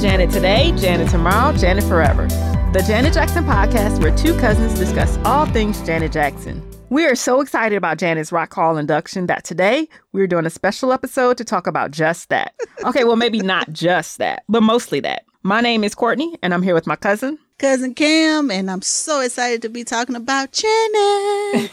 Janet today, Janet tomorrow, Janet forever. The Janet Jackson podcast, where two cousins discuss all things Janet Jackson. We are so excited about Janet's Rock Hall induction that today we're doing a special episode to talk about just that. Okay, well, maybe not just that, but mostly that. My name is Courtney, and I'm here with my cousin. Cousin Kam, and I'm so excited to be talking about Janet.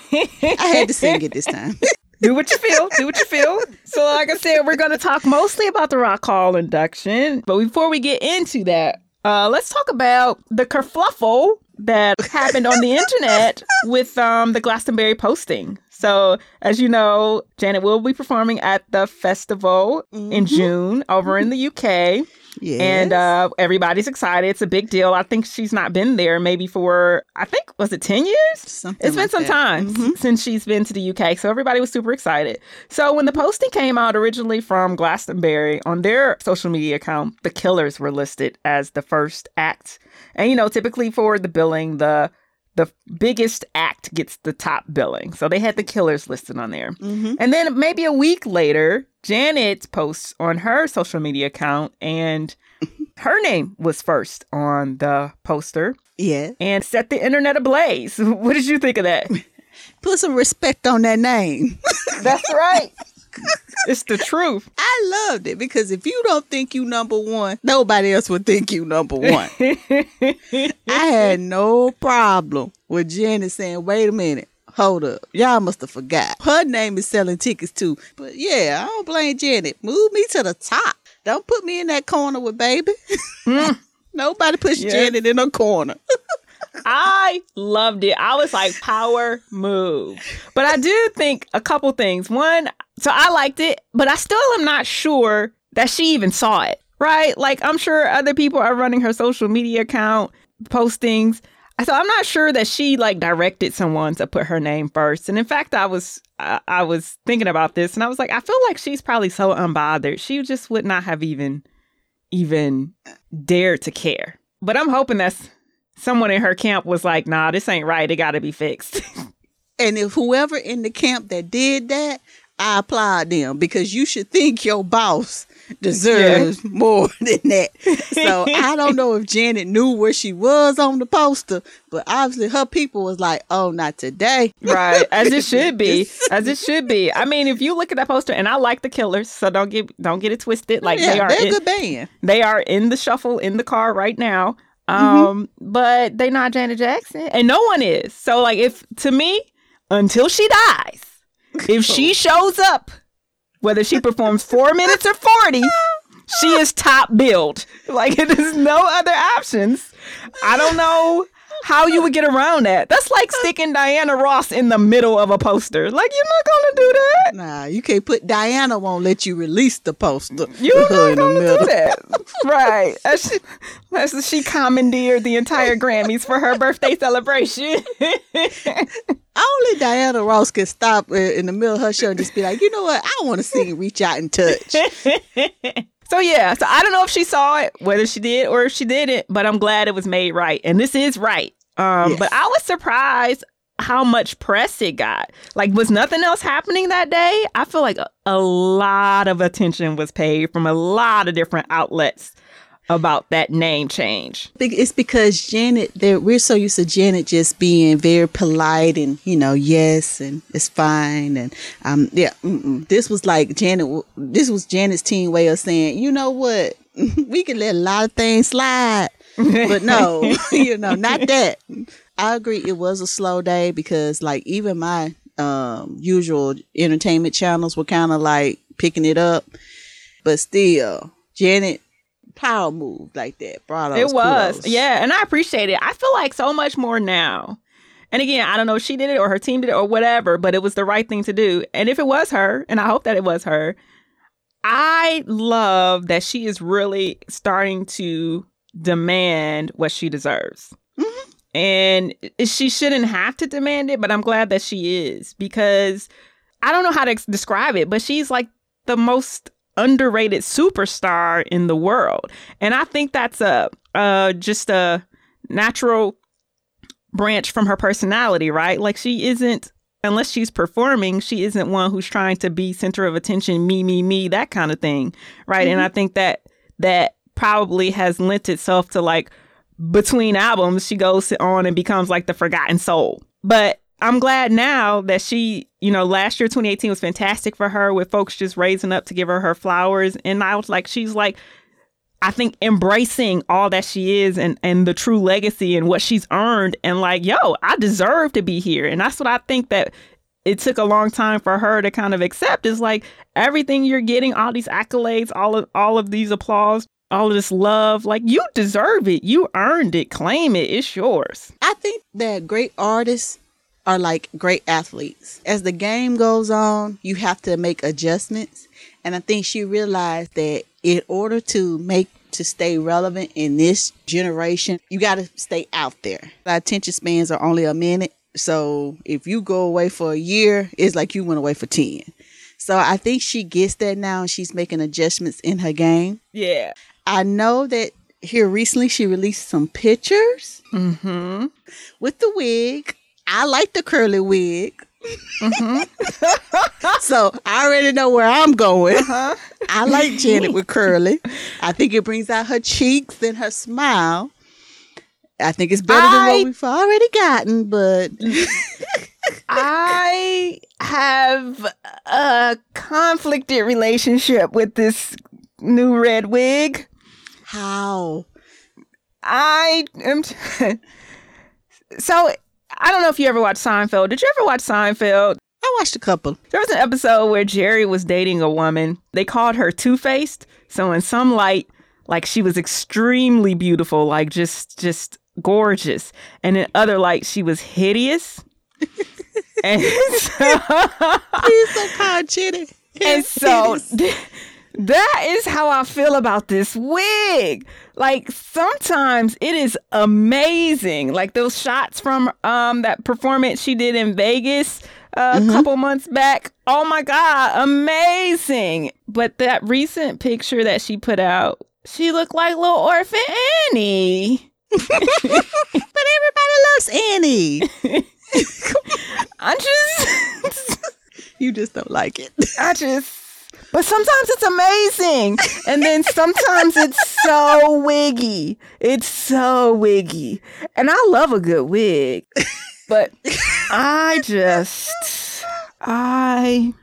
I had to sing it this time. do what you feel. Do what you feel. So, like I said, we're going to talk mostly about the Rock Hall induction. But before we get into that, uh, let's talk about the kerfluffle that happened on the internet with um, the Glastonbury posting. So, as you know, Janet will be performing at the festival mm-hmm. in June over in the UK. Yes. And uh, everybody's excited. It's a big deal. I think she's not been there maybe for, I think, was it 10 years? Something it's been like some that. time Mhm. since she's been to the UK. So everybody was super excited. So when the posting came out originally from Glastonbury on their social media account, the Killers were listed as the first act. And, you know, typically for the billing, the the biggest act gets the top billing. So they had the Killers listed on there. Mhm. And then maybe a week later, Janet posts on her social media account, and her name was first on the poster Yeah. and set the internet ablaze. What did you think of that? Put some respect on that name. That's right. It's the truth. I loved it because if you don't think you number one, nobody else would think you number one. I had no problem with Janet saying, wait a minute. Hold up. Y'all must have forgot. Her name is selling tickets too. But yeah, I don't blame Janet. Move me to the top. Don't put me in that corner with baby. Hmm. Nobody puts Yes. Janet in a corner. I loved it. I was like, power move. But I do think a couple things. One, so I liked it, but I still am not sure that she even saw it, right? Like, I'm sure other people are running her social media account, postings. So I'm not sure that she like directed someone to put her name first. And in fact, I was I, I was thinking about this, and I was like, I feel like she's probably so unbothered. She just would not have even even dared to care. But I'm hoping that's someone in her camp was like, nah, this ain't right. It got to be fixed. And if whoever in the camp that did that, I applaud them because you should think your boss deserves more than that. So I don't know if Janet knew where she was on the poster, but obviously her people was like, "Oh, not today." right. As it should be. As it should be. I mean, if you look at that poster, and I like the killers, so don't get don't get it twisted. Like yeah, they are they're a good band. they are in the shuffle in the car right now. Mm-hmm. Um, but they not Janet Jackson. And no one is. So like if to me, until she dies, if she shows up, whether she performs four minutes or 40, she is top billed. Like there's no other options. I don't know how you would get around that. That's like sticking Diana Ross in the middle of a poster. Like you're not gonna do that. Nah, you can't put Diana won't let you release the poster. You're not in the gonna middle. do that, right? As she, she commandeered the entire Grammys for her birthday celebration. Only Diana Ross can stop uh, in the middle of her show and just be like, you know what? I want to sing Reach Out and Touch. So yeah, so I don't know if she saw it, whether she did or if she didn't, but I'm glad it was made right, and this is right. Um, Yes. but I was surprised how much press it got. Like, was nothing else happening that day? I feel like a, a lot of attention was paid from a lot of different outlets about that name change. It's because Janet, we're so used to Janet just being very polite and, you know, yes, and it's fine. And, um, yeah, mm-mm. this was like Janet, this was Janet's teen way of saying, you know what? we can let a lot of things slide, but no, you know, not that. I agree. It was a slow day because like even my, um, usual entertainment channels were kind of like picking it up, but still, Janet power move like that. It was. Yeah. And I appreciate it. I feel like so much more now. And again, I don't know if she did it or her team did it or whatever, but it was the right thing to do. And if it was her, and I hope that it was her, I love that she is really starting to demand what she deserves. Mhm. And she shouldn't have to demand it, but I'm glad that she is because I don't know how to describe it, but she's like the most underrated superstar in the world. And I think that's a uh just a natural branch from her personality, right? Like she isn't unless she's performing, she isn't one who's trying to be center of attention, me, me, me, that kind of thing. Right. And I think that that probably has lent itself to like between albums, she goes on and becomes like the forgotten soul. But I'm glad now that she, you know, last year 2018 was fantastic for her with folks just raising up to give her her flowers. And I was like, she's like, I think embracing all that she is and and the true legacy and what she's earned and like, yo, I deserve to be here. And that's what I think that it took a long time for her to kind of accept is like everything you're getting, all these accolades, all of all of these applause, all of this love, like you deserve it. You earned it. Claim it. It's yours. I think that great artists are like great athletes. As the game goes on, you have to make adjustments. And I think she realized that in order to make to stay relevant in this generation, you got to stay out there. Our attention spans are only a minute. So if you go away for a year, it's like you went away for 10. So I think she gets that now and she's making adjustments in her game. Yeah. I know that here recently she released some pictures Mm-hmm. with the wig. I like the curly wig. Mm-hmm. so I already know where I'm going. Uh-huh. I like Janet with curly. I think it brings out her cheeks and her smile. I think it's better than I- what we've already gotten, but I have a conflicted relationship with this new red wig. how? I am. so I don't know if you ever watched Seinfeld. Did you ever watch Seinfeld? I watched a couple. There was an episode where Jerry was dating a woman. They called her Two Faced. So in some light, like she was extremely beautiful, like just just gorgeous, and in other light, she was hideous. and so, Please don't call Janet. and so that is how I feel about this wig. Like sometimes it is amazing. Like those shots from um that performance she did in Vegas uh, a couple months back. Oh my god, amazing. But that recent picture that she put out, she looked like little orphan Annie. but everybody loves Annie. I just You just don't like it. I just, but sometimes it's amazing. And then sometimes it's so wiggy. It's so wiggy. And I love a good wig. But I just, I,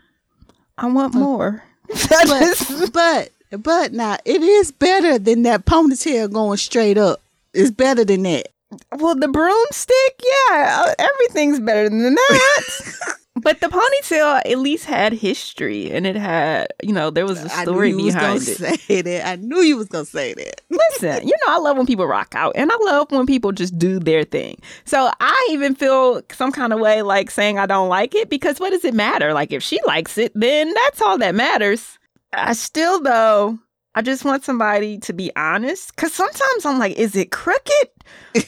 I want more. But but but now it is better than that ponytail going straight up. It's better than that. well, the broomstick, yeah, uh, everything's better than that. But the ponytail at least had history and it had, you know, there was a story knew you was behind gonna it. say that. I knew you was gonna say that. Listen, you know, I love when people rock out and I love when people just do their thing. So I even feel some kind of way like saying I don't like it because what does it matter? Like if she likes it, then that's all that matters. I still, though, I just want somebody to be honest because sometimes I'm like, is it crooked?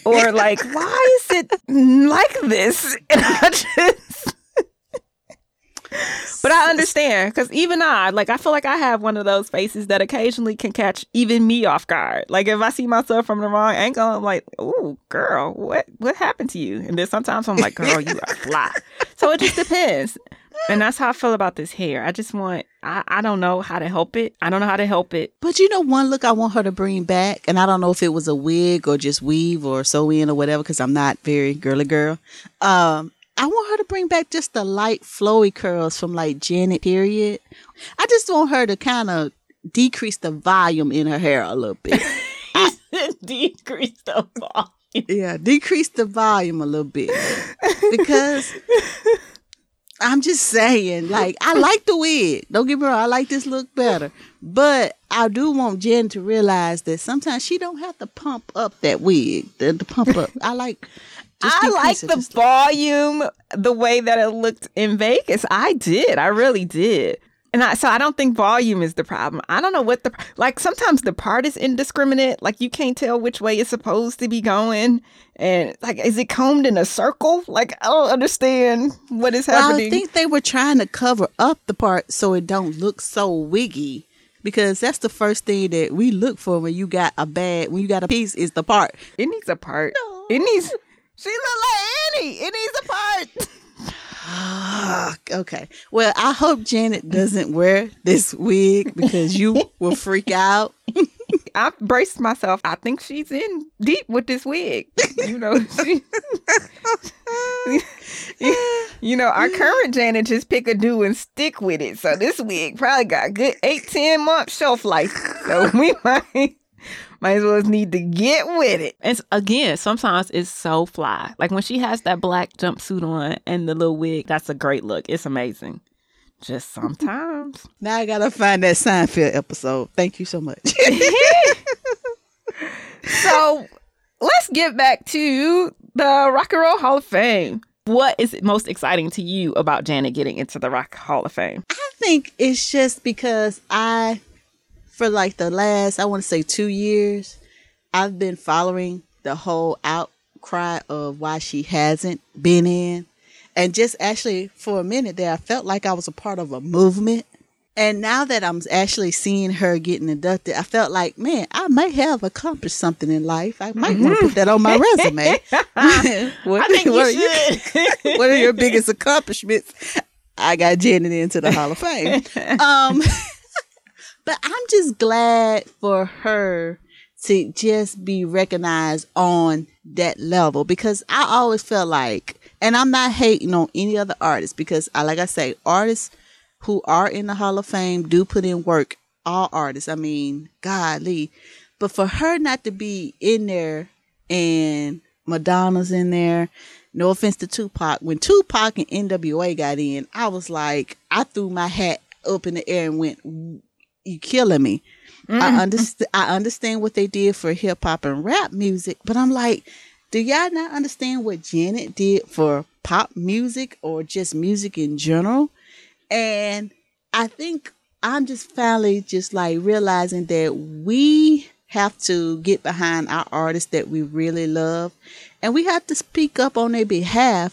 Or like, why is it like this? And I just. But I understand because even I, like, I feel like I have one of those faces that occasionally can catch even me off guard. Like, if I see myself from the wrong angle, I'm like, "Ooh, girl, what what happened to you?" And then sometimes I'm like, "Girl, you are fly." So it just depends, and that's how I feel about this hair. I just want, I, I don't know how to help it. I don't know how to help it. But you know, one look I want her to bring back, and I don't know if it was a wig or just weave or sew in or whatever, because I'm not very girly girl. Um, I want her to bring back just the light flowy curls from like Janet period. I just want her to kind of decrease the volume in her hair a little bit. Decrease the volume. yeah, decrease the volume a little bit because I'm just saying, like, I like the wig. Don't get me wrong, I like this look better, but I do want Jen to realize that sometimes she don't have to pump up that wig. The, the pump up, I like. I like the just- volume, the way that it looked in Vegas. I did. I really did. And I, so I don't think volume is the problem. I don't know what the like. Sometimes the part is indiscriminate. Like you can't tell which way it's supposed to be going, and like is it combed in a circle? Like I don't understand what is Well, happening. I think they were trying to cover up the part so it don't look so wiggy. Because that's the first thing that we look for when you got a bad, when you got a piece, is the part. it needs a part. No. It needs. She look like Annie. It needs a part. Okay. Well, I hope Janet doesn't wear this wig because you will freak out. I braced myself. I think she's in deep with this wig. You know, she, you know, our current Janet just pick a do and stick with it. So this wig probably got good eight, ten month shelf life. So we might might as well just need to get with it. And again, sometimes it's so fly. Like when she has that black jumpsuit on and the little wig, that's a great look. It's amazing. Just sometimes. now I gotta find that Seinfeld episode. Thank you so much. so let's get back to the Rock and Roll Hall of Fame. What is most exciting to you about Janet getting into the Rock Hall of Fame? I think it's just because I, for like the last, I want to say two years, I've been following the whole outcry of why she hasn't been in. And just actually for a minute there, I felt like I was a part of a movement. And now that I'm actually seeing her getting inducted, I felt like, man, I may have accomplished something in life. I might want to put that on my resume. what, I think you what should. Are what are your biggest accomplishments? I got Janet into the Hall of Fame. Um, but I'm just glad for her to just be recognized on that level because I always felt like, and I'm not hating on any other artists because, I, like I say, artists who are in the Hall of Fame do put in work. All artists, I mean, golly. But for her not to be in there and Madonna's in there, no offense to Tupac, when Tupac and NWA got in, I was like, I threw my hat up in the air and went, "You killing me." I understand. I understand what they did for hip hop and rap music, but I'm like, do y'all not understand what Janet did for pop music or just music in general? And I think I'm just finally just like realizing that we have to get behind our artists that we really love and we have to speak up on their behalf.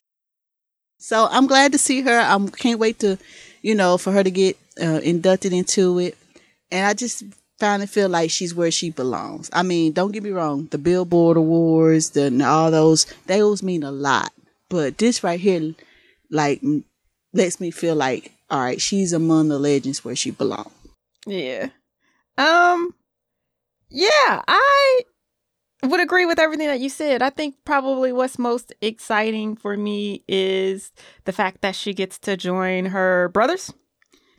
So I'm glad to see her. I can't wait to, you know, for her to get uh, inducted into it. And I just finally feel like she's where she belongs. I mean, don't get me wrong, the Billboard Awards, the all those, those mean a lot. But this right here, like, lets me feel like, all right, she's among the legends where she belongs. Yeah. Um. Yeah, I would agree with everything that you said. I think probably what's most exciting for me is the fact that she gets to join her brothers,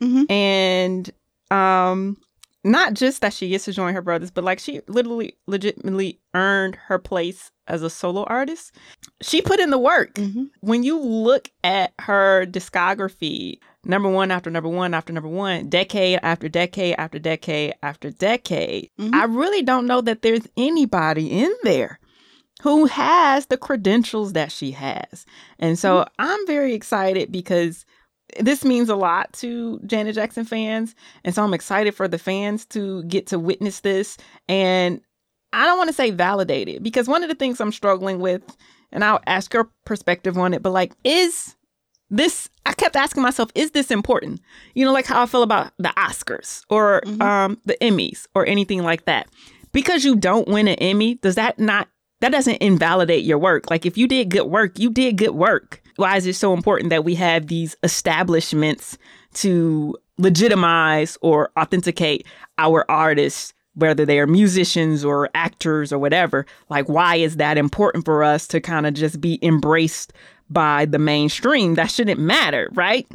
Mhm. and um, not just that she gets to join her brothers, but like she literally, legitimately earned her place as a solo artist. She put in the work. Mhm. When you look at her discography, number one after number one after number one, decade after decade after decade after decade, Mhm. I really don't know that there's anybody in there who has the credentials that she has. And so I'm very excited because this means a lot to Janet Jackson fans. And so I'm excited for the fans to get to witness this. And I don't want to say validated because one of the things I'm struggling with, and I'll ask your perspective on it, but like, is this, I kept asking myself, is this important? You know, like how I feel about the Oscars or Mhm. um, the Emmys or anything like that. Because you don't win an Emmy, does that not, that doesn't invalidate your work. Like if you did good work, you did good work. Why is it so important that we have these establishments to legitimize or authenticate our artists, whether they are musicians or actors or whatever? Like, why is that important for us to kind of just be embraced by the mainstream? That shouldn't matter, right?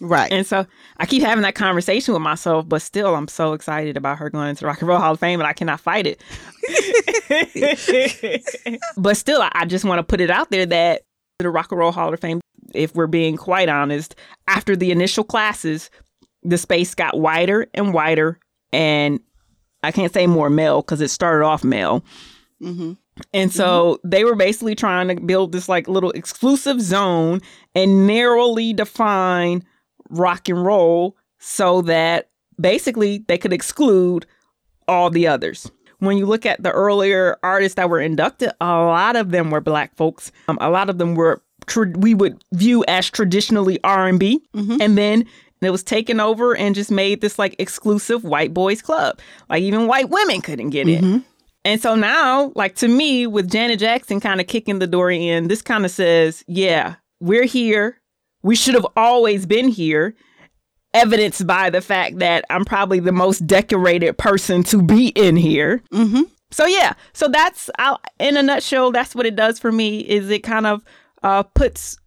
Right. And so I keep having that conversation with myself, but still, I'm so excited about her going into the Rock and Roll Hall of Fame, and I cannot fight it. but still, I, I just want to put it out there that the Rock and Roll Hall of Fame, if we're being quite honest, after the initial classes, the space got wider and wider, and I can't say more male because it started off male. hmm And so they were basically trying to build this like little exclusive zone and narrowly define rock and roll so that basically they could exclude all the others. When you look at the earlier artists that were inducted, a lot of them were black folks. Um, a lot of them were tr- we would view as traditionally R and B, Mhm. and then it was taken over and just made this like exclusive white boys club. Like even white women couldn't get in. Mhm. And so now, like to me, with Janet Jackson kind of kicking the door in, this kind of says, yeah, we're here. We should have always been here. Evidenced by the fact that I'm probably the most decorated person to be in here. Mm-hmm. So yeah, so that's i in a nutshell. That's what it does for me. Is it kind of uh, puts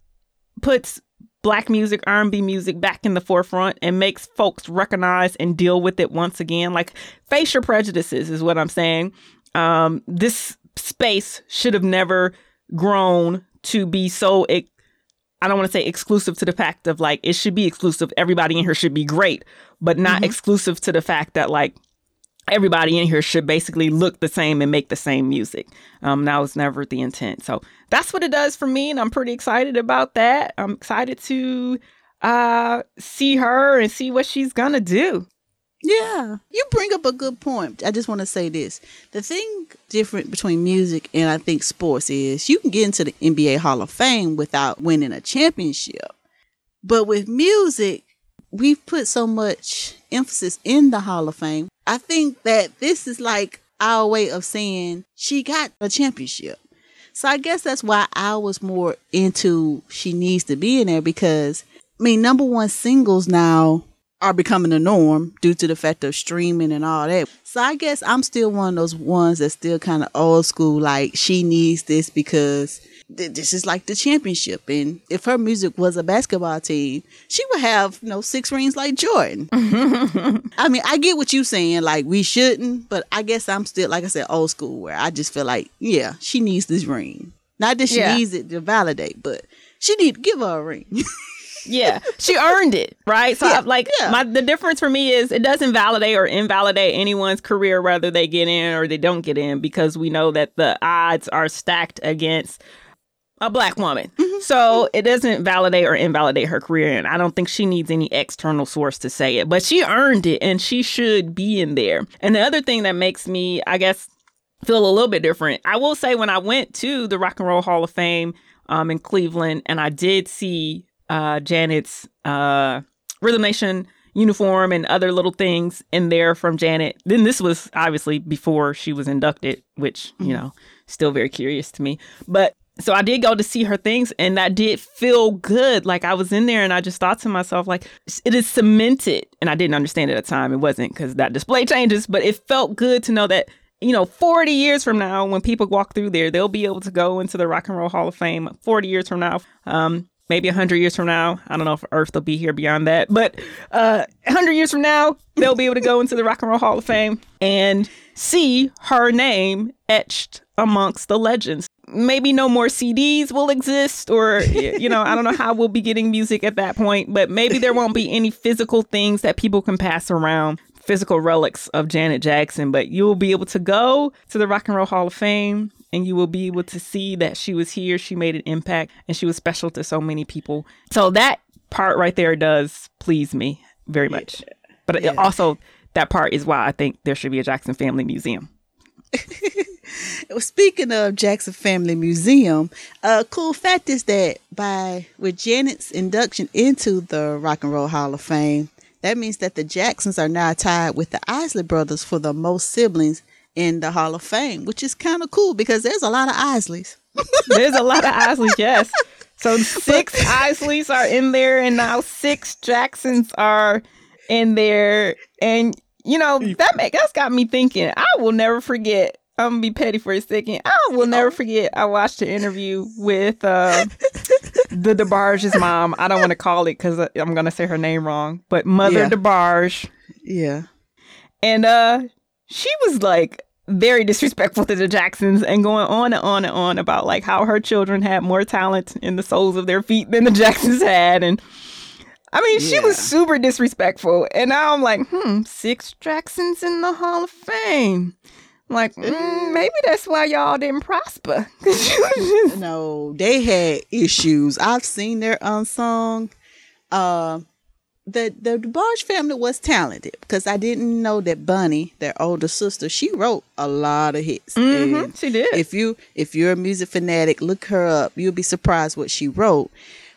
puts black music, R&B music back in the forefront and makes folks recognize and deal with it once again. Like face your prejudices is what I'm saying. Um, this space should have never grown to be so I don't want to say exclusive to the fact of like it should be exclusive. Everybody in here should be great, but not mm-hmm. exclusive to the fact that like everybody in here should basically look the same and make the same music. Um, that was never the intent. So that's what it does for me, and I'm pretty excited about that. I'm excited to uh, see her and see what she's gonna do. Yeah, you bring up a good point. I just want to say this: the thing different between music and I think sports is you can get into the NBA Hall of Fame without winning a championship, but with music, we've put so much emphasis in the Hall of Fame. I think that this is like our way of saying she got a championship. So I guess that's why I was more into she needs to be in there because I mean number one singles now are becoming the norm due to the fact of streaming and all that. So I guess I'm still one of those ones that's still kind of old school. Like she needs this because th- this is like the championship. And if her music was a basketball team, she would have, you know, six rings like Jordan. I mean, I get what you're saying. Like we shouldn't, but I guess I'm still, like I said, old school where I just feel like, yeah, she needs this ring. Not that she yeah. needs it to validate, but she need to give her a ring. yeah, she earned it, right? So, yeah, like, yeah. my the difference for me is it doesn't validate or invalidate anyone's career whether they get in or they don't get in because we know that the odds are stacked against a black woman. Mm-hmm. So it doesn't validate or invalidate her career. And I don't think she needs any external source to say it, but she earned it and she should be in there. And the other thing that makes me, I guess, feel a little bit different, I will say when I went to the Rock and Roll Hall of Fame um, in Cleveland and I did see uh, Janet's uh, Rhythm Nation uniform and other little things in there from Janet. Then this was obviously before she was inducted, which, you mm-hmm. know, still very curious to me. But so I did go to see her things and that did feel good. Like I was in there and I just thought to myself, like, it is cemented. And I didn't understand it at the time. It wasn't because that display changes, but it felt good to know that, you know, 40 years from now, when people walk through there, they'll be able to go into the Rock and Roll Hall of Fame 40 years from now. Um, maybe 100 years from now. I don't know if Earth will be here beyond that, but uh, 100 years from now, they'll be able to go into the Rock and Roll Hall of Fame and see her name etched amongst the legends. Maybe no more CDs will exist, or, you know, I don't know how we'll be getting music at that point, but maybe there won't be any physical things that people can pass around physical relics of Janet Jackson, but you will be able to go to the Rock and Roll Hall of Fame and you will be able to see that she was here, she made an impact, and she was special to so many people. So that part right there does please me very much. Yeah. But yeah. also, that part is why I think there should be a Jackson Family Museum. well, speaking of Jackson Family Museum, a cool fact is that by with Janet's induction into the Rock and Roll Hall of Fame, that means that the Jacksons are now tied with the Isley brothers for the most siblings in the Hall of Fame, which is kind of cool because there's a lot of Isleys. there's a lot of Isleys, yes. So six Isleys are in there, and now six Jacksons are in there, and you know that make that's got me thinking. I will never forget. I'm gonna be petty for a second. I will never forget. I watched an interview with uh, the DeBarge's mom. I don't want to call it because I'm gonna say her name wrong, but Mother yeah. DeBarge. Yeah. And uh, she was like very disrespectful to the Jacksons and going on and on and on about like how her children had more talent in the soles of their feet than the Jacksons had. And I mean, yeah. she was super disrespectful. And now I'm like, hmm, six Jacksons in the Hall of Fame. I'm like, mm, maybe that's why y'all didn't prosper. no, they had issues. I've seen their unsung. Uh, the the DeBarge family was talented because I didn't know that Bunny, their older sister, she wrote a lot of hits. Mm-hmm, she did. If you if you're a music fanatic, look her up. You'll be surprised what she wrote.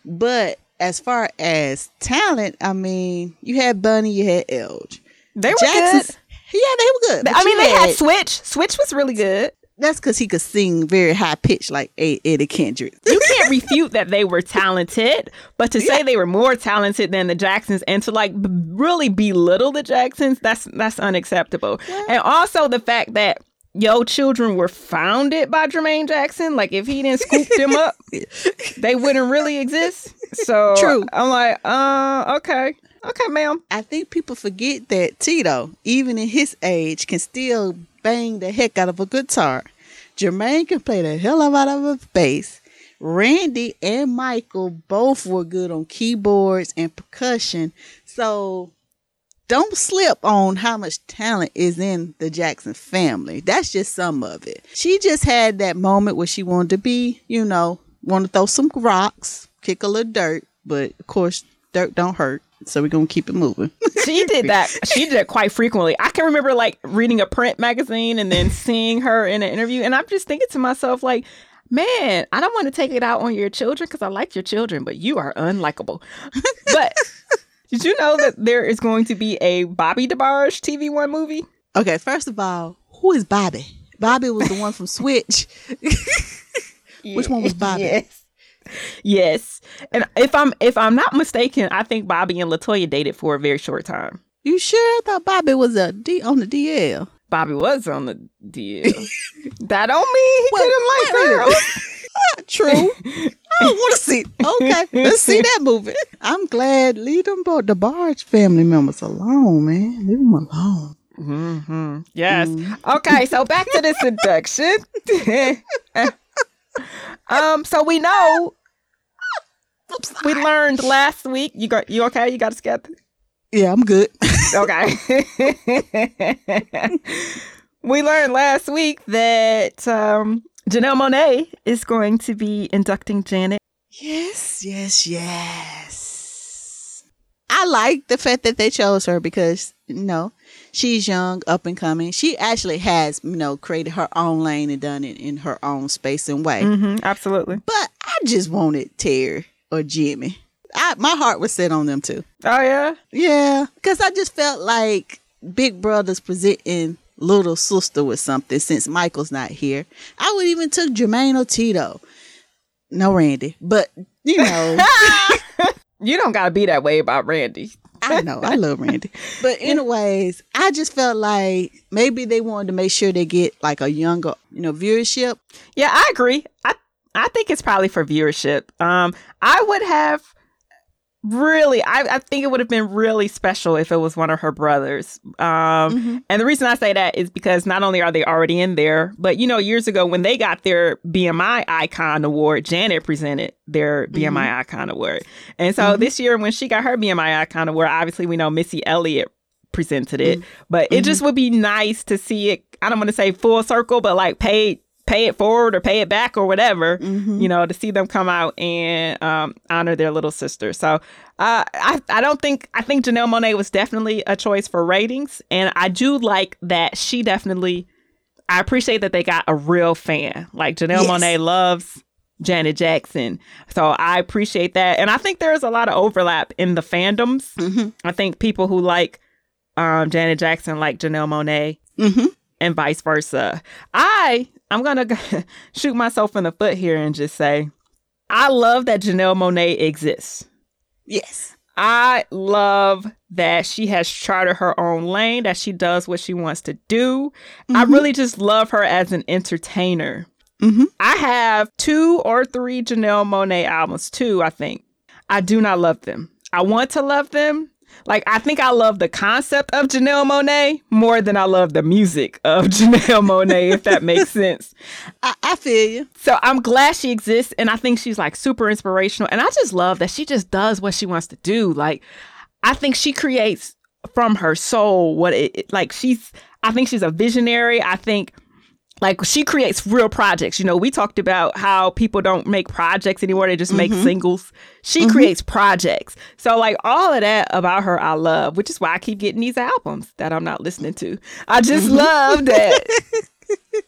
But as far as talent, I mean, you had Bunny, you had Elge. They were Jackson, good. Yeah, they were good. I mean, they had, had Switch. Switch was really good. That's because he could sing very high pitched like Eddie Kendrick. you can't refute that they were talented, but to say they were more talented than the Jacksons and to like b- really belittle the Jacksons, that's that's unacceptable. And also the fact that yo children were founded by Jermaine Jackson, like if he didn't scoop them up, they wouldn't really exist. So True. I'm like, uh, okay, okay, ma'am. I think people forget that Tito, even in his age, can still bang the heck out of a guitar. Jermaine can play the hell out of a bass. Randy and Michael both were good on keyboards and percussion. So don't slip on how much talent is in the Jackson family. That's just some of it. She just had that moment where she wanted to be, you know, want to throw some rocks, kick a little dirt, but of course, dirt don't hurt. So we're gonna keep it moving. She did that. She did it quite frequently. I can remember like reading a print magazine and then seeing her in an interview, and I'm just thinking to myself, like, man, I don't want to take it out on your children because I like your children, but you are unlikable. but did you know that there is going to be a Bobby DeBarge TV One movie? Okay, first of all, who is Bobby? Bobby was the one from Switch. Which one was Bobby? Yes. Yes. And if I'm if I'm not mistaken, I think Bobby and Latoya dated for a very short time. You sure? I thought Bobby was a D on the DL. Bobby was on the DL. that don't mean he Wait, couldn't like girls. True. I don't want to see. Okay, let's see that movie. I'm glad. Leave them both DeBarge family members alone, man. Leave them alone. hmm Yes. Okay, so back to this induction. um, so we know we learned last week. You got you okay? You got us together? Yeah, I'm good. Okay. we learned last week that um Janelle Monáe is going to be inducting Janet. Yes, yes, yes. I like the fact that they chose her because, you know, she's young, up and coming. She actually has, you know, created her own lane and done it in her own space and way. Mm-hmm, absolutely. But I just wanted Terry or Jimmy. I, my heart was set on them too. Oh yeah. Yeah, because I just felt like Big Brother's presenting little sister with something since Michael's not here. I would even took Jermaine or Tito. No Randy, but you know, You don't gotta be that way about Randy. I know I love Randy. But anyways, I just felt like maybe they wanted to make sure they get like a younger, you know, viewership. Yeah, I agree. I I think it's probably for viewership. Um, I would have really, I, I think it would have been really special if it was one of her brothers. Um, mm-hmm. and the reason I say that is because not only are they already in there, but you know, years ago when they got their BMI Icon Award, Janet presented their BMI mm-hmm. Icon Award, and so mm-hmm. this year when she got her BMI Icon Award, obviously we know Missy Elliott presented it, but it just would be nice to see it. I don't want to say full circle, but like paid pay it forward or pay it back or whatever, you know, to see them come out and um, honor their little sister. So uh, I, I don't think, I think Janelle Monáe was definitely a choice for ratings. And I do like that she definitely, I appreciate that they got a real fan. Like Janelle Yes. Monáe loves Janet Jackson. So I appreciate that. And I think there's a lot of overlap in the fandoms. Mhm. I think people who like um, Janet Jackson like Janelle Monáe Mm-hmm. and vice versa. I I'm gonna shoot myself in the foot here and just say I love that Janelle Monáe exists. Yes. I love that she has charted her own lane, that she does what she wants to do. I really just love her as an entertainer. Mhm. I have two or three Janelle Monáe albums, two, I think. I do not love them. I want to love them. Like, I think I love the concept of Janelle Monáe more than I love the music of Janelle Monáe, if that makes sense. I, I feel you. So I'm glad she exists, and I think she's like super inspirational. And I just love that she just does what she wants to do. Like, I think she creates from her soul what it it- like. She's, I think she's a visionary. I think like she creates real projects. You know, we talked about how people don't make projects anymore; they just make mm-hmm. singles. She mm-hmm. creates projects. So like all of that about her, I love, which is why I keep getting these albums that I'm not listening to. I just mm-hmm. love that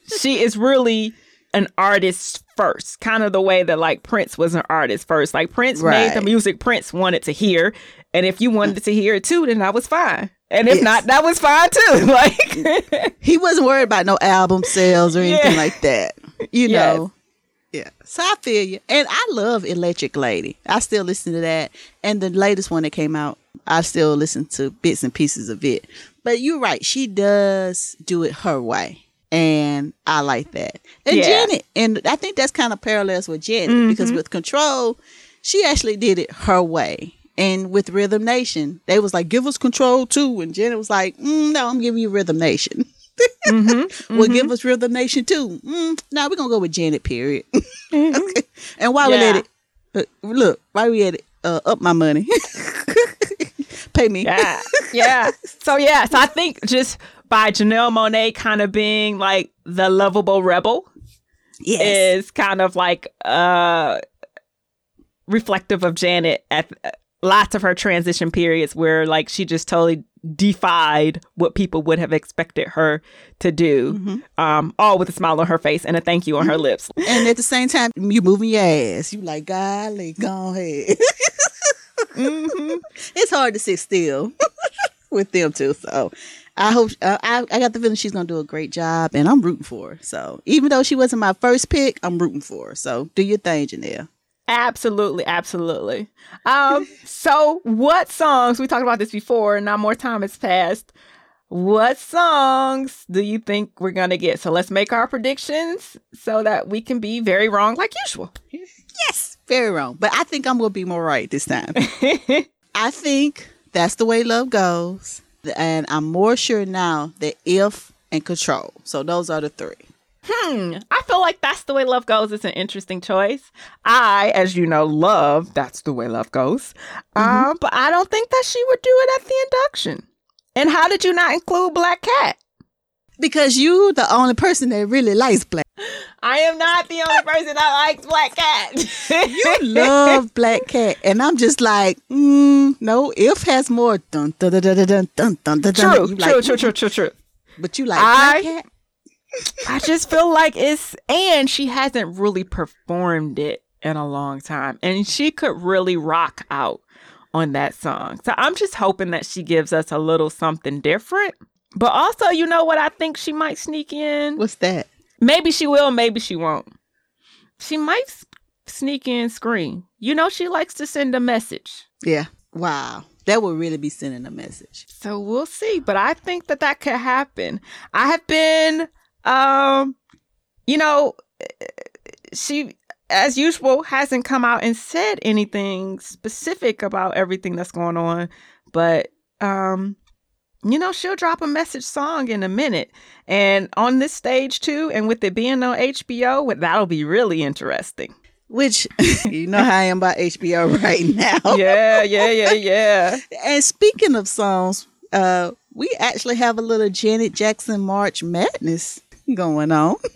she is really an artist first, kind of the way that like Prince was an artist first. Like Prince made the music Prince wanted to hear, and if you wanted to hear it too, then I was fine. And if Yes. not, that was fine too. Like, He wasn't worried about no album sales or anything Yeah. like that. You Yes. know. Yeah. So I feel you. And I love Electric Lady. I still listen to that. And the latest one that came out, I still listen to bits and pieces of it. But you're right. She does do it her way. And I like that. And Yeah. Janet, and I think that's kind of parallels with Janet mm-hmm. because with Control, she actually did it her way. And with Rhythm Nation, they was like, give us control too. And Janet was like, mm, no, I'm giving you Rhythm Nation. well, give us Rhythm Nation too. Mm, no, we're going to go with Janet, period. okay. And while we Yeah. at it, uh, look, while we at it, uh, up my money. Pay me. yeah, yeah. So yeah, so I think just by Janelle Monáe kind of being like the lovable rebel Yes. is kind of like uh reflective of Janet at lots of her transition periods where like she just totally defied what people would have expected her to do um all with a smile on her face and a thank you on her lips and at the same time, you moving your ass. You like, golly, go ahead. Mm-hmm. It's hard to sit still with them too. So I hope uh, I I got the feeling she's gonna do a great job, and I'm rooting for her. So even though she wasn't my first pick, I'm rooting for her. So do your thing, Janelle. Absolutely, absolutely. Um, so what songs we talked about this before, and now more time has passed. What songs do you think we're gonna get? So let's make our predictions so that we can be very wrong like usual. Yes, very wrong, but I think I'm gonna be more right this time. I think that's the way love goes, and I'm more sure now that if and control. So those are the three. Hmm, I feel like that's the way love goes. It's an interesting choice. I, as you know, love that's the way love goes. Mm-hmm. Um, but I don't think that she would do it at the induction. And how did you not include Black Cat? Because you the only person that really likes Black. I am not the only person that likes Black Cat. you love Black Cat, and I'm just like, mm, no. If has more dun dun dun dun dun dun dun. dun, dun, true, like, true, true, true, true, true. But you like I, Black Cat? I just feel like it's, and she hasn't really performed it in a long time, and she could really rock out on that song. So I'm just hoping that she gives us a little something different. But also, you know what? I think she might sneak in. What's that? Maybe she will, maybe she won't. She might s- sneak in scream. You know, she likes to send a message. Yeah. Wow. That would really be sending a message. So we'll see. But I think that that could happen. I have been, um, you know, she, as usual, hasn't come out and said anything specific about everything that's going on. But, um, you know, she'll drop a message song in a minute. And on this stage, too, and with it being on HBO, that'll be really interesting. Which you know how I am about HBO right now. Yeah, yeah, yeah, yeah. And speaking of songs, uh, we actually have a little Janet Jackson March Madness going on.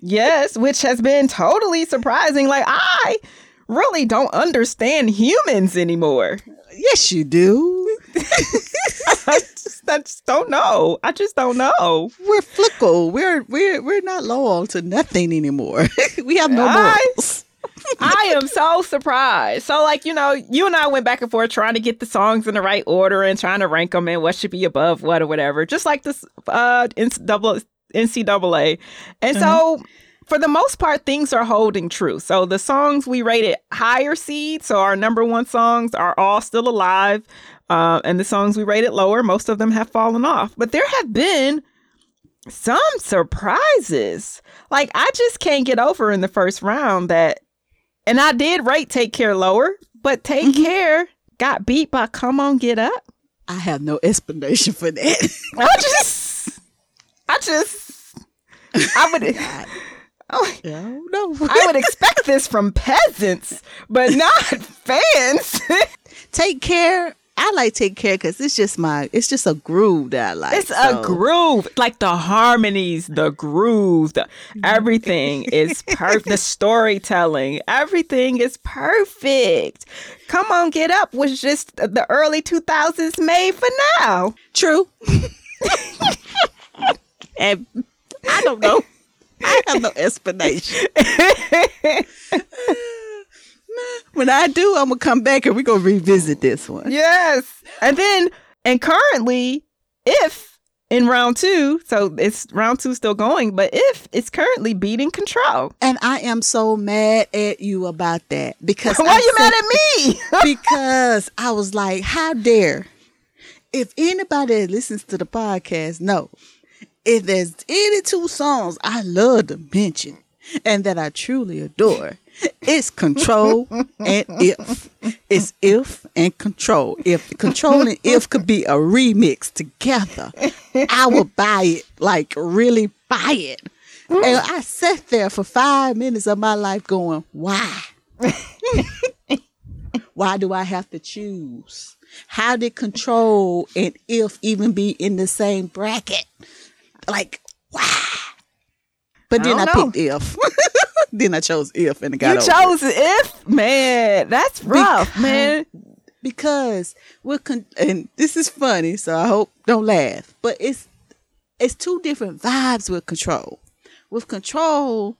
Yes, which has been totally surprising. Like, I really don't understand humans anymore. yes, you do. I just, I just don't know. I just don't know. We're fickle. We're we're we're not loyal to nothing anymore. we have no morals. I am so surprised. So, like, you know, you and I went back and forth trying to get the songs in the right order and trying to rank them and what should be above what or whatever, just like this uh, NCAA. NCAA. And so, for the most part, things are holding true. So, the songs we rated higher seed, so our number one songs are all still alive. Uh, and the songs we rated lower, most of them have fallen off. But there have been some surprises. Like, I just can't get over in the first round that and I did rate Take Care lower, but Take Care got beat by Come On Get Up. I have no explanation for that. I just, I just, I would, oh, no, no. I would expect this from peasants, but not fans. take care. I like take care because it's just my. It's just a groove that I like. It's so- a groove, like the harmonies, the groove, the everything is perfect. the storytelling, everything is perfect. Come on, get up was just the early two thousands made for now. True. and I don't know. I have no explanation. when I do, I'm gonna come back and we're gonna revisit this one. Yes. And then And currently, if in round two, so it's round two still going, but if it's currently beating control. And I am so mad at you about that because Why I you said- mad at me? because I was like, how dare? If anybody that listens to the podcast know, if there's any two songs I love to mention and that I truly adore, it's control and if. It's if and control. If control and if could be a remix together, I would buy it. Like really buy it. And I sat there for five minutes of my life going, why? Why do I have to choose? How did control and if even be in the same bracket? Like, why? But then I, don't picked if. then I chose if and it got you chose if? Man, that's rough, Because- man. because we're con- and this is funny, so I hope don't laugh. But it's it's two different vibes with control. With control,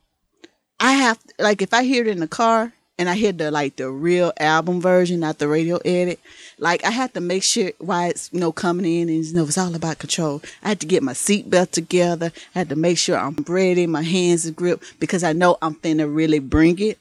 I have like if I hear it in the car and I hear the like the real album version, not the radio edit, like I had to make sure why it's you know coming in and you know it's all about control. I had to get my seatbelt together. I had to make sure I'm ready, my hands are grip because I know I'm finna really bring it.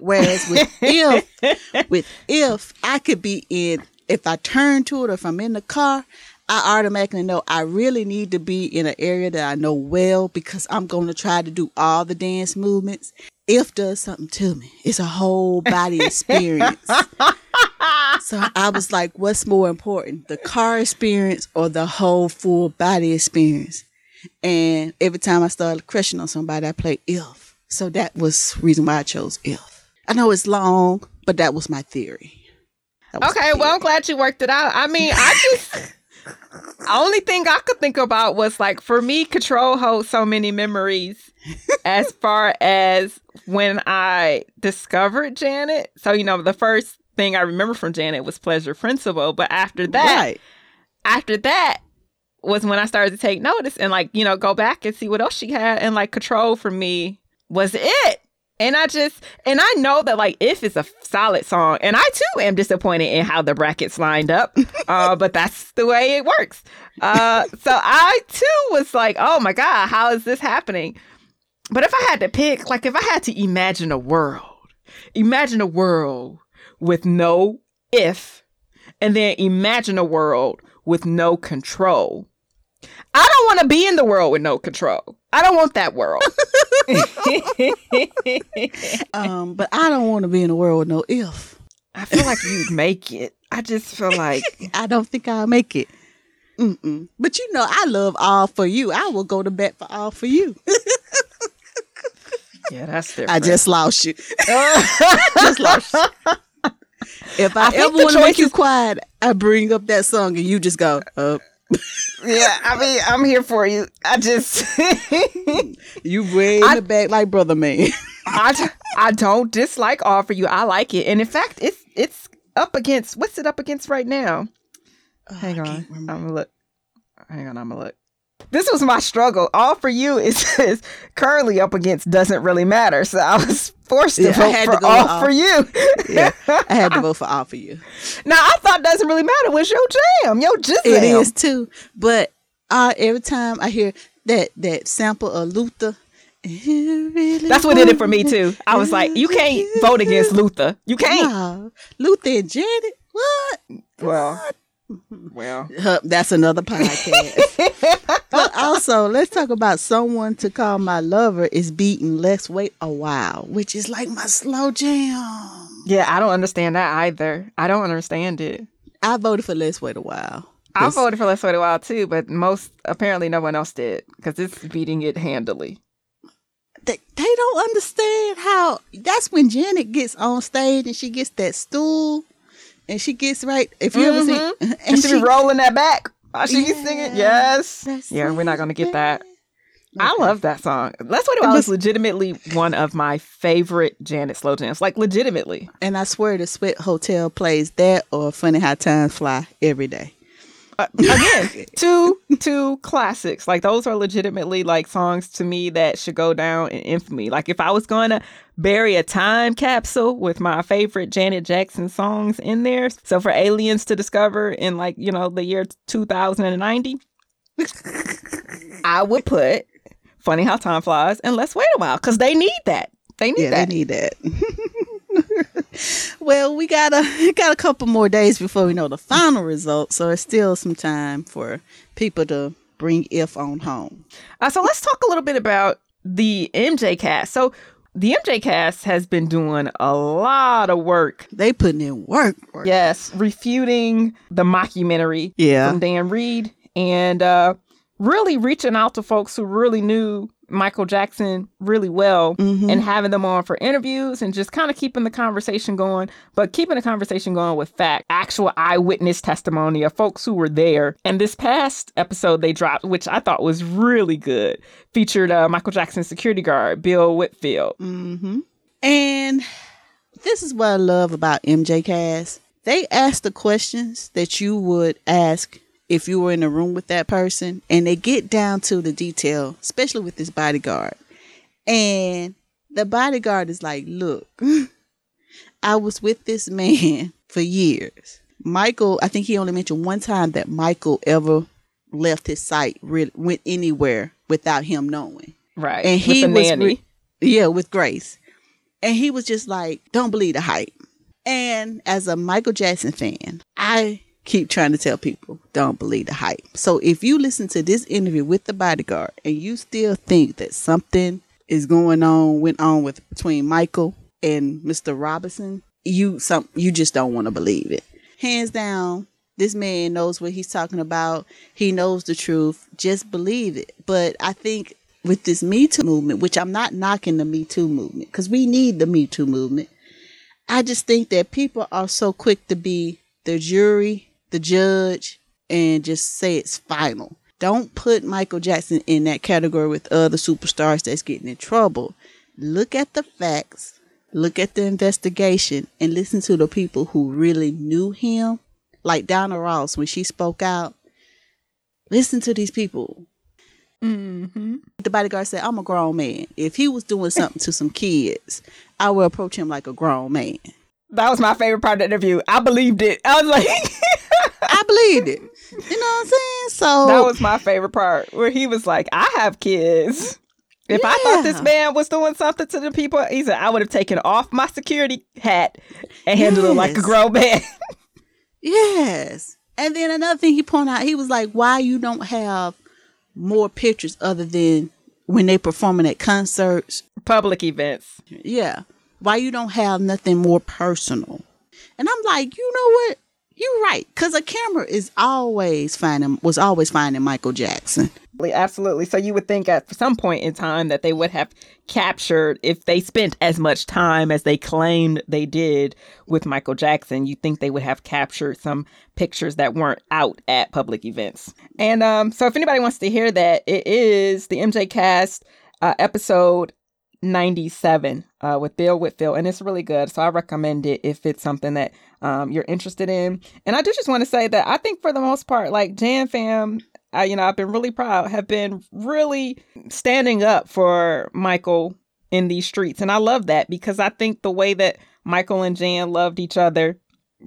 Whereas with if with if I could be in if I turn to it or if I'm in the car, I automatically know I really need to be in an area that I know well because I'm going to try to do all the dance movements. If does something to me, it's a whole body experience. so I was like, what's more important, the car experience or the whole full body experience? And every time I started crushing on somebody, I played if. So that was reason why I chose if. I know it's long, but that was my theory. Was Okay, my well, I'm glad you worked it out. I mean, I just only thing I could think about was like for me, control holds so many memories as far as when I discovered Janet. So, you know, the first thing I remember from Janet was Pleasure Principle, but after that, right. after that was when I started to take notice and like, you know, go back and see what else she had. And like control for me was it. And I just, and I know that like if it's a solid song, and I too am disappointed in how the brackets lined up, uh, but that's the way it works. Uh, so I too was like, oh my God, how is this happening? But if I had to pick, like if I had to imagine a world, imagine a world with no if, and then imagine a world with no control. I don't want to be in the world with no control. I don't want that world. Um, but I don't want to be in a world with no if. I feel like you'd make it. I just feel like I don't think I'll make it. Mm-mm. But you know, I love all for you. I will go to bat for all for you. yeah, that's different. I just lost you. just lost. You. If I, I ever want to make you quiet, I bring up that song and you just go, uh, yeah. I mean, I'm here for you. I just you way in I- the back like brother man. I, I don't dislike all for you. I like it, and in fact, it's it's up against what's it up against right now? Oh, Hang Oh, I on, I'm gonna look. Hang on, I'm gonna look. This was my struggle. All for you is, is currently up against doesn't really matter. So I was forced to Yeah, I vote had for to all off. for you. yeah, I had to vote for all for you. Now I thought doesn't really matter was your jam, your jam. It is too. But uh, every time I hear that that sample of Luther, really That's what did it for me too. I was like, you can't vote against Luther. You can't. Nah, Luther and Janet. What? Well, well. That's another podcast. but also, let's talk about someone to call my lover is beating Let's Wait a While, which is like my slow jam. Yeah, I don't understand that either. I don't understand it. I voted for Let's Wait a While. I voted for Let's Wait a While too, but most apparently no one else did because it's beating it handily. They, they don't understand how. That's when Janet gets on stage and she gets that stool, and she gets right. If you ever see, mm-hmm. And and she, be rolling that back. while she be Yeah. singing. Yes. Yeah, we're not gonna get that. Okay. I love that song. Let's Wait a While is legitimately one of my favorite Janet slow jams. Like legitimately. And I swear the Sweat Hotel plays that or Funny How Times Fly every day. Uh, again, two two classics. Like those are legitimately like songs to me that should go down in infamy. Like if I was going to bury a time capsule with my favorite Janet Jackson songs in there, so for aliens to discover in like you know the year 2090, I would put "Funny How Time Flies" and "Let's Wait a While" because they need that. They need yeah, that. they need that. well, we got a got a couple more days before we know the final results, so it's still some time for people to bring if on home. Uh, so let's talk a little bit about the MJ cast. So the MJ cast has been doing a lot of work. They putting in work. work. Yes, refuting the mockumentary Yeah. from Dan Reed and uh, really reaching out to folks who really knew Michael Jackson really well Mhm. and having them on for interviews and just kind of keeping the conversation going, but keeping the conversation going with fact, actual eyewitness testimony of folks who were there. And this past episode they dropped, which I thought was really good, featured uh, Michael Jackson's security guard, Bill Whitfield. Mm-hmm. And this is what I love about MJ Cast. They ask the questions that you would ask if you were in a room with that person, and they get down to the detail, especially with this bodyguard. And the bodyguard is like, Look, I was with this man for years. Michael, I think he only mentioned one time that Michael ever left his site, re- went anywhere without him knowing. Right. And he was re- yeah, with Grace. And he was just like, don't believe the hype. And as a Michael Jackson fan, I keep trying to tell people, don't believe the hype. So if you listen to this interview with the bodyguard and you still think that something is going on, went on with between Michael and Mr. Robinson, you some you just don't want to believe it. Hands down, this man knows what he's talking about. He knows the truth. Just believe it. But I think with this Me Too movement, which I'm not knocking the Me Too movement because we need the Me Too movement. I just think that people are so quick to be the jury, the judge, and just say it's final. Don't put Michael Jackson in that category with other superstars that's getting in trouble. Look at the facts, look at the investigation, and listen to the people who really knew him. Like Diana Ross, when she spoke out, listen to these people. Mm-hmm. The bodyguard said, I'm a grown man. If he was doing something to some kids, I would approach him like a grown man. That was my favorite part of the interview. I believed it. I was like, I believed it. You know what I'm saying? So that was my favorite part where he was like, I have kids. If I thought this man was doing something to the people, he said, I would have taken off my security hat and handled it like a grown man. Yes. And then another thing he pointed out, he was like, why you don't have more pictures other than when they performing at concerts? Public events. Yeah. Why you don't have nothing more personal? And I'm like, you know what? You're right. Cause a camera is always finding was always finding Michael Jackson. Absolutely. So you would think at some point in time that they would have captured, if they spent as much time as they claimed they did with Michael Jackson, you think they would have captured some pictures that weren't out at public events. And um, so if anybody wants to hear that, it is the MJ Cast uh, episode 97 uh, with Bill Whitfield, and it's really good. So I recommend it if it's something that um, you're interested in. And I do just want to say that I think for the most part, like Jan Fam, I, you know, I've been really proud, have been really standing up for Michael in these streets. And I love that because I think the way that Michael and Jan loved each other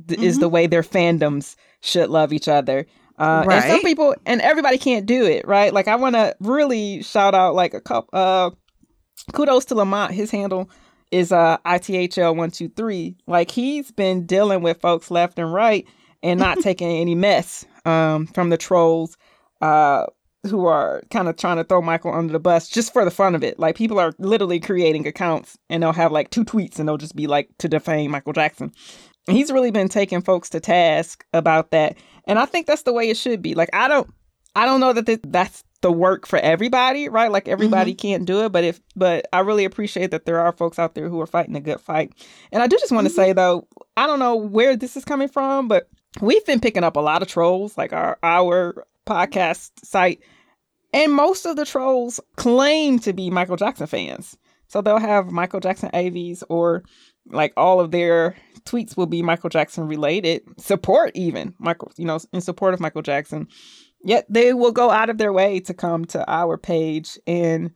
th- is the way their fandoms should love each other. Uh, And some people, and everybody can't do it, right? Like, I want to really shout out, like, a couple, uh, kudos to Lamont. His handle is uh, ITHL123. Like, he's been dealing with folks left and right and not taking any mess um, from the trolls uh, who are kind of trying to throw Michael under the bus just for the fun of it. Like, people are literally creating accounts and they'll have like two tweets and they'll just be like to defame Michael Jackson. And he's really been taking folks to task about that. And I think that's the way it should be. Like, I don't. I don't know that th- that's the work for everybody, right? Like everybody mm-hmm. can't do it, but if but I really appreciate that there are folks out there who are fighting a good fight. And I do just want to say mm-hmm. though, I don't know where this is coming from, but we've been picking up a lot of trolls, like our our podcast site, and most of the trolls claim to be Michael Jackson fans. So they'll have Michael Jackson AVs or like all of their tweets will be Michael Jackson related, support even Michael, you know, in support of Michael Jackson. Yet they will go out of their way to come to our page and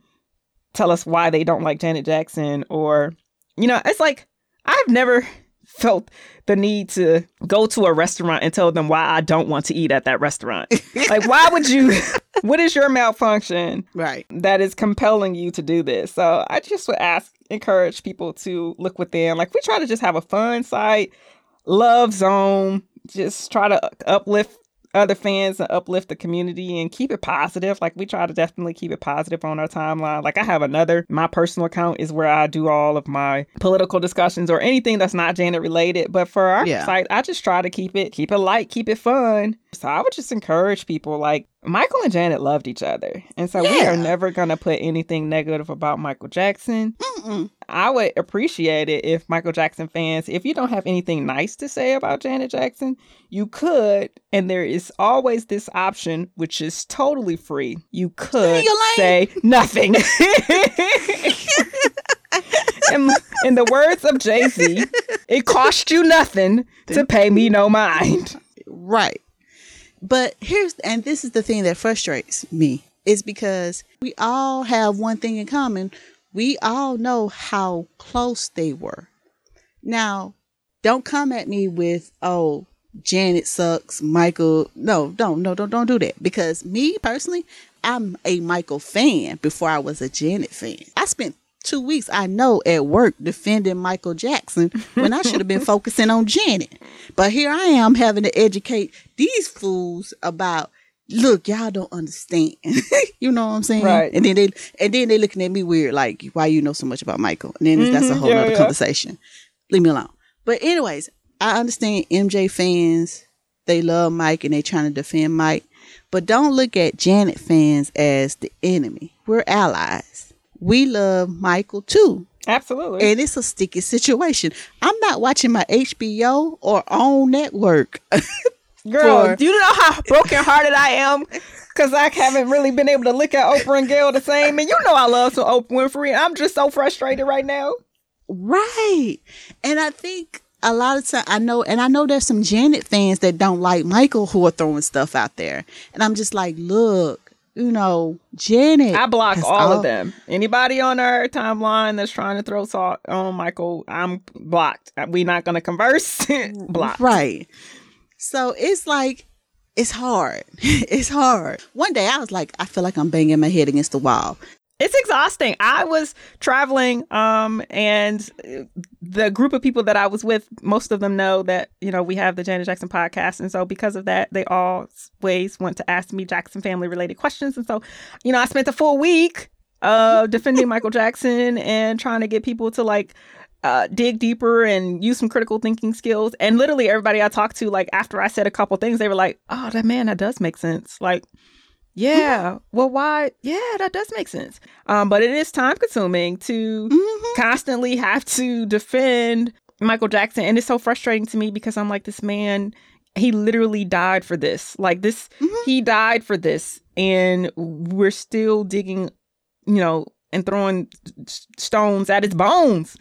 tell us why they don't like Janet Jackson or you know, it's like I've never felt the need to go to a restaurant and tell them why I don't want to eat at that restaurant. like, why would you? what is your malfunction Right. that is compelling you to do this? So I just would ask, encourage people to look within. Like, we try to just have a fun site, love zone, just try to uplift other fans and uplift the community and keep it positive. Like we try to definitely keep it positive on our timeline. Like I have another, my personal account is where I do all of my political discussions or anything that's not Janet related. But for our Yeah. site, I just try to keep it, keep it light, keep it fun. So I would just encourage people like Michael and Janet loved each other. And so we are never going to put anything negative about Michael Jackson. Mm-mm. I would appreciate it if Michael Jackson fans, if you don't have anything nice to say about Janet Jackson, you could, and there is always this option, which is totally free. You could say nothing. in, in the words of Jay Z, it cost you nothing to pay me no mind. Right. But here's and this is the thing that frustrates me is because we all have one thing in common. We all know how close they were. Now, don't come at me with oh Janet sucks, Michael. No, don't, no, don't, don't do that. Because me personally, I'm a Michael fan before I was a Janet fan. I spent two weeks, I know, at work defending Michael Jackson when I should have been focusing on Janet. But here I am having to educate these fools about look, y'all don't understand. you know what I'm saying? Right. And then they and then they looking at me weird, like, why you know so much about Michael? And then that's a Mhm, whole yeah, other yeah. conversation. Leave me alone. But anyways, I understand MJ fans, they love Mike and they trying to defend Mike. But don't look at Janet fans as the enemy. We're allies. We love Michael too. Absolutely. And it's a sticky situation. I'm not watching my HBO or own network. Girl, for- do you know how brokenhearted I am? Because I haven't really been able to look at Oprah and Gayle the same. And you know I love some Oprah Winfrey. I'm just so frustrated right now. Right. And I think a lot of time I know and I know there's some Janet fans that don't like Michael who are throwing stuff out there. And I'm just like, look, you know, Janet. I block has all of them. Anybody on our timeline that's trying to throw salt on Michael, I'm blocked. we not going to converse. blocked. Right. So it's like it's hard. it's hard. One day I was like, I feel like I'm banging my head against the wall. It's exhausting. I was traveling, um, and the group of people that I was with, most of them know that you know we have the Janet Jackson podcast, and so because of that, they always want to ask me Jackson family related questions, and so you know I spent a full week uh defending Michael Jackson and trying to get people to like uh, dig deeper and use some critical thinking skills. And literally everybody I talked to, like after I said a couple things, they were like, "Oh, that man, that does make sense." Like, yeah, well, why? Yeah, that does make sense. Um, but it is time consuming to Mhm. constantly have to defend Michael Jackson, and it's so frustrating to me because I'm like, this man, he literally died for this. Like this, Mhm. he died for this, and we're still digging, you know, and throwing stones at his bones.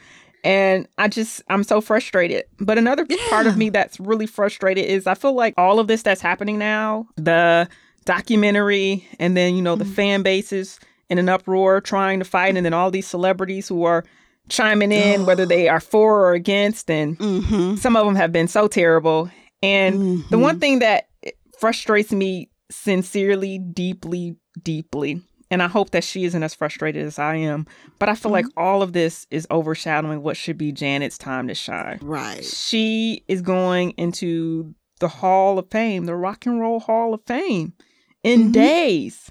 And I just, I'm so frustrated. But another part of me that's really frustrated is I feel like all of this that's happening now, the documentary, and then, you know, the Mhm. fan bases in an uproar trying to fight, and then all these celebrities who are chiming in, whether they are for or against. And Mhm. some of them have been so terrible. And the Mhm. one thing that frustrates me sincerely, deeply, deeply, and I hope that she isn't as frustrated as I am, but I feel like all of this is overshadowing what should be Janet's time to shine. Right. She is going into the Hall of Fame, the Rock and Roll Hall of Fame, in Mhm. days.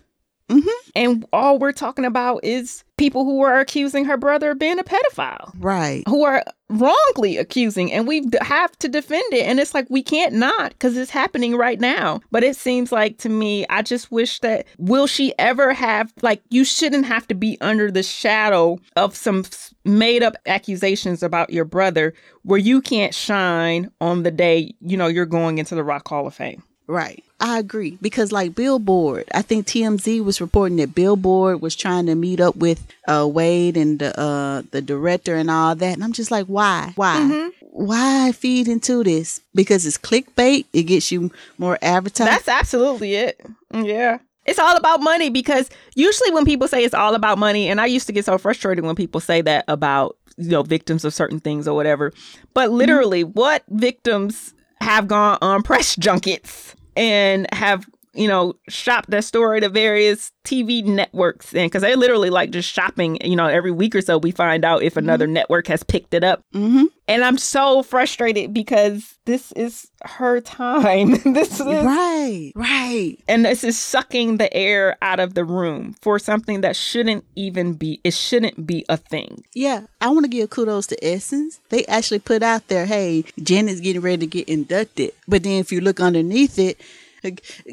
Mhm. And all we're talking about is people who are accusing her brother of being a pedophile. Right. who are wrongly accusing. And we have to defend it. And it's like we can't not because it's happening right now. But it seems like to me i just wish that will she ever have like you shouldn't have to be under the shadow of some made up accusations about your brother where you can't shine on the day you know you're going into the rock hall of fame Right. I agree because like Billboard, I think TMZ was reporting that Billboard was trying to meet up with uh, Wade and the uh, the director and all that, and I'm just like, why, why, Mm-hmm. why feed into this? Because it's clickbait. It gets you more advertising. That's absolutely it. Yeah. It's all about money because usually when people say it's all about money, and I used to get so frustrated when people say that about, you know, victims of certain things or whatever. But literally, what victims have gone on press junkets and have, you know, shop their story to various TV networks and because they're literally like just shopping, you know, every week or so we find out if another network has picked it up. mm-hmm. And I'm so frustrated because this is her time. this is Right. Right. and this is sucking the air out of the room for something that shouldn't even be it shouldn't be a thing Yeah, I want to give kudos to Essence. They actually put out there, hey, Janet's getting ready to get inducted. But then if you look underneath it,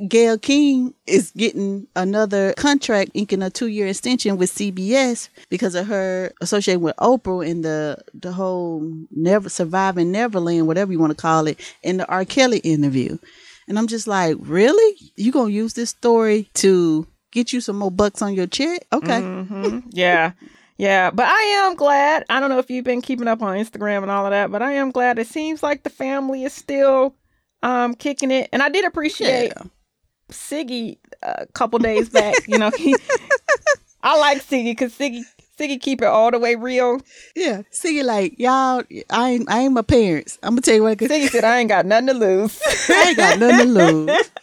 Gayle King is getting another contract, inking a two year extension with CBS because of her associated with Oprah and the the whole never surviving Neverland, whatever you want to call it, in the R. Kelly interview. And I'm just like, really? You gonna use this story to get you some more bucks on your check? Okay. Mhm. yeah yeah but i am glad i don't know if you've been keeping up on instagram and all of that but i am glad it seems like the family is still um kicking it and i did appreciate Yeah. siggy a couple days back you know he i like siggy because siggy siggy keep it all the way real Yeah, Siggy like y'all, I ain't, I ain't my parents. I'm gonna tell you what, 'cause siggy said i ain't got nothing to lose I ain't got nothing to lose.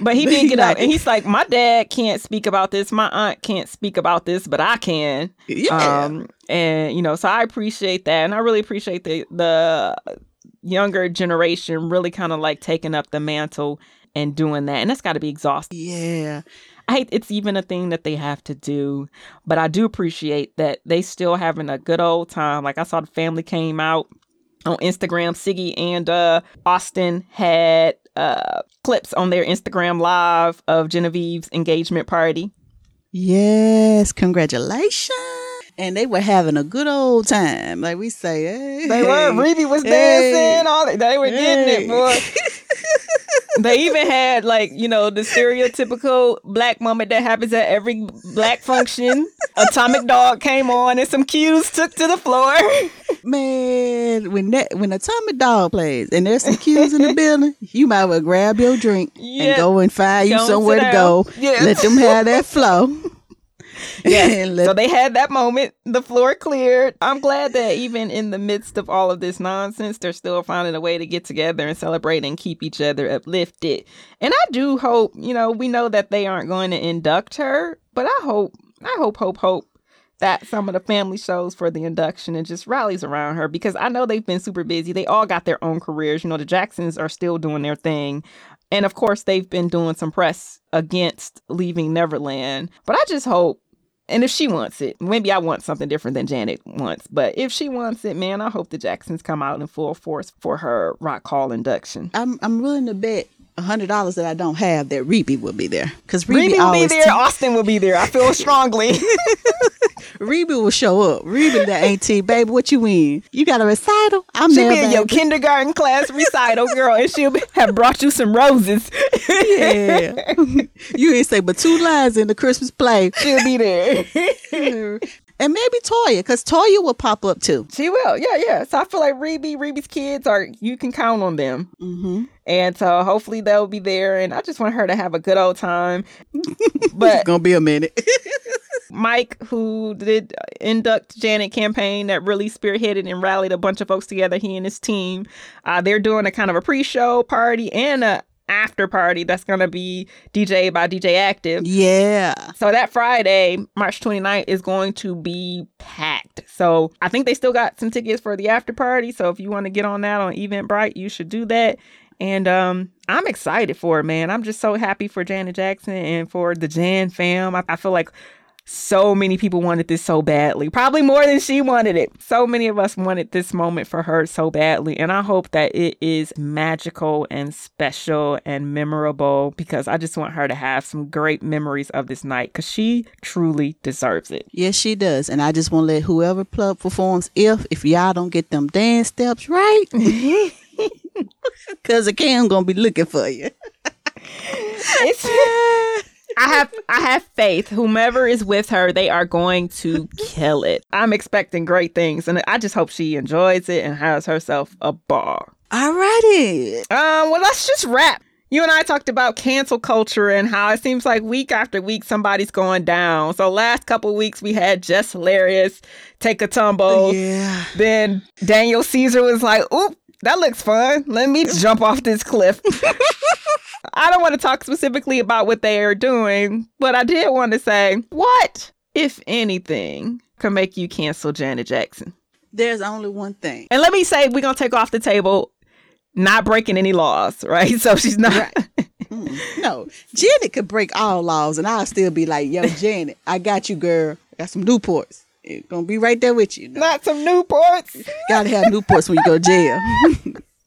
But he did get like- and he's like, "My dad can't speak about this. My aunt can't speak about this, but I can." Yeah, Um, and you know, so I appreciate that, and I really appreciate the the younger generation really kind of like taking up the mantle and doing that, and that's got to be exhausting. yeah, I it's even a thing that they have to do, but I do appreciate that they still having a good old time. Like I saw the family came out on Instagram. Siggy and uh, Austin had uh, clips on their Instagram live of Genevieve's engagement party. yes. Congratulations. And they were having a good old time, like we say. Hey, They were. Rebbie was Hey. dancing. All that. They were getting Hey. it, boy. they even had like you know the stereotypical black moment that happens at every black function. Atomic Dog came on and some Ques took to the floor. Man, when that when Atomic Dog plays and there's some Ques in the building, you might well grab your drink Yeah. and go and find you somewhere to go. Yeah. Let them have that flow. Let- so they had that moment. The floor cleared. I'm glad that even in the midst of all of this nonsense, they're still finding a way to get together and celebrate and keep each other uplifted. And I do hope, you know, we know that they aren't going to induct her, but I hope, I hope, hope, hope that some of the family shows for the induction and just rallies around her because I know they've been super busy. They all got their own careers. You know, the Jacksons are still doing their thing. And of course, they've been doing some press against leaving Neverland. But I just hope, and if she wants it, maybe I want something different than Janet wants. But if she wants it, man, I hope the Jacksons come out in full force for her Rock Hall induction. I'm I'm willing to bet a hundred dollars that I don't have that Rebbie will be there because Rebbie, Rebbie will be there. Austin will be there. I feel strongly. Rebbie will show up. Rebbie that ain't T, baby. What you in? You got a recital? I'm She'll there. be in your kindergarten class recital, girl, and she'll be, have brought you some roses. Yeah. you ain't say but two lines in the Christmas play. she'll be there. And maybe Toya, because Toya will pop up too. She will. Yeah, yeah. So I feel like Rebbie, Rebbie's kids are, you can count on them. Mm-hmm. And so hopefully they'll be there. And I just want her to have a good old time. But It's gonna be a minute. Mike, who did induct Janet campaign that really spearheaded and rallied a bunch of folks together, he and his team, uh, they're doing a kind of a pre-show party and a after party that's going to be DJ by DJ Active. yeah. So that Friday, March 29th, is going to be packed. So I think they still got some tickets for the after party. So if you want to get on that on Eventbrite, you should do that. And um, I'm excited for it, man. I'm just so happy for Janet Jackson and for the Jan fam. I, I feel like so many people wanted this so badly, probably more than she wanted it. So many of us wanted this moment for her so badly. And I hope that it is magical and special and memorable because I just want her to have some great memories of this night because she truly deserves it. Yes, she does. And I just want to let whoever plug performs if if y'all don't get them dance steps right, Cousin Kam gonna be looking for you. It's, I have I have faith. Whomever is with her, they are going to kill it. I'm expecting great things, and I just hope she enjoys it and has herself a ball. Alrighty. Um, well, let's just wrap. You and I talked about cancel culture and how it seems like week after week somebody's going down. So last couple weeks we had Jess Hilarious take a tumble. Yeah. Then Daniel Caesar was like, "Oop, that looks fun. Let me jump off this cliff." I don't want to talk specifically about what they are doing, but I did want to say, what, if anything, can make you cancel Janet Jackson? There's only one thing. And let me say, we're gonna take off the table not breaking any laws, right? So she's not. Mm. No, Janet could break all laws, and I'll still be like, "Yo, Janet, I got you, girl. Got some Newports. It's gonna be right there with you. No, not some Newports. Gotta have Newports when you go to jail."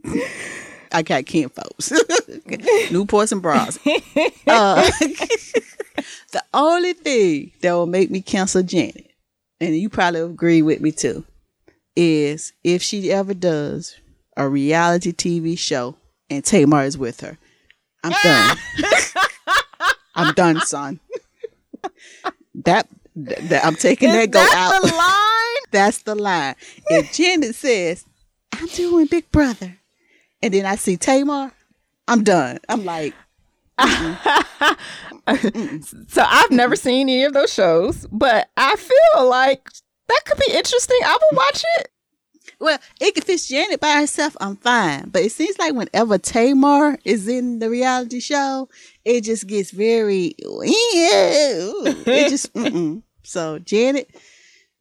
I got Ken folks. Newports and bras. Uh, the only thing that will make me cancel Janet, and you probably agree with me too, is if she ever does a reality TV show and Tamar is with her. I'm done. I'm done, son. That, that I'm taking Is that go that out. the line? That's the line. If Janet says, I'm doing Big Brother, and then I see Tamar, I'm done. I'm like, So I've never seen any of those shows, but I feel like that could be interesting. I will watch it. well, it if it's Janet by herself, I'm fine. But it seems like whenever Tamar is in the reality show, it just gets very, it just, mm-mm. so Janet,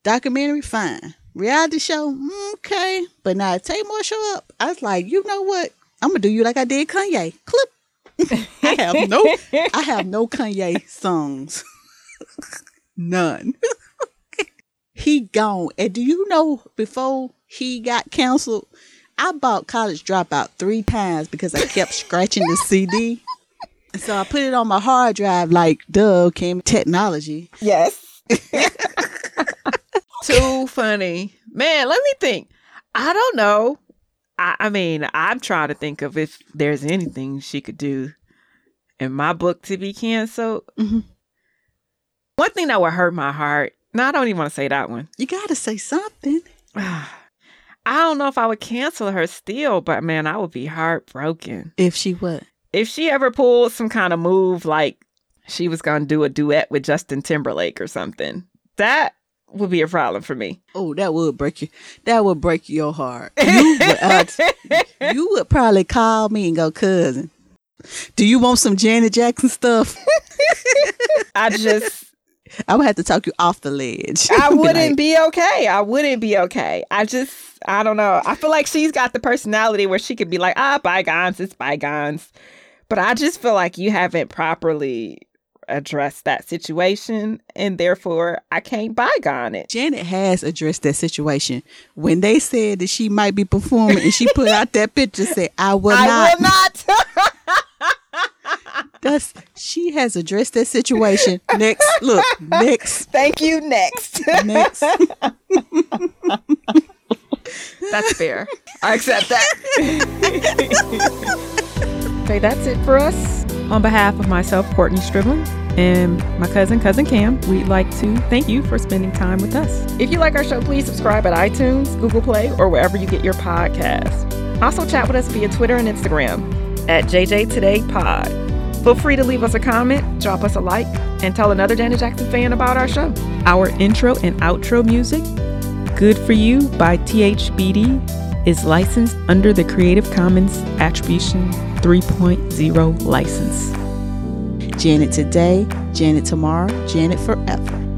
documentary, fine. Reality show, okay. But now if show up, I was like, you know what? I'm gonna do you like I did Kanye. Clip. I have no, I have no Kanye songs. None. he gone. And do you know before he got canceled, I bought College Dropout three times because I kept scratching the CD. So I put it on my hard drive like duh came technology. Yes. Too funny. Man, let me think. I don't know. I, I mean, I'm trying to think of if there's anything she could do in my book to be canceled. Mhm. One thing that would hurt my heart. No, I don't even want to say that one. You gotta say something. I don't know if I would cancel her still, but man, I would be heartbroken. If she would. If she ever pulled some kind of move like she was going to do a duet with Justin Timberlake or something, that would be a problem for me. Oh, that would break you. That would break your heart. You would, uh, you would probably call me and go, cousin. Do you want some Janet Jackson stuff? I just, I would have to talk you off the ledge. I wouldn't like, be okay. I wouldn't be okay. I just, I don't know. I feel like she's got the personality where she could be like, ah, bygones, it's bygones. But I just feel like you haven't properly addressed that situation, and therefore I can't bygone it. Janet has addressed that situation when they said that she might be performing, and she put out that picture said, "I will I not." will not. That's she has addressed that situation. Next, look, next, Thank you. Next. next. That's fair. I accept that. okay, that's it for us. On behalf of myself, Courtney Striblin, and my cousin, Cousin Kam, we'd like to thank you for spending time with us. If you like our show, please subscribe at iTunes, Google Play, or wherever you get your podcasts. Also, chat with us via Twitter and Instagram at JJ Today Pod. Feel free to leave us a comment, drop us a like, and tell another Janet Jackson fan about our show. Our intro and outro music Good for You by THBD is licensed under the Creative Commons Attribution 3.0 license. Janet today, Janet tomorrow, Janet forever.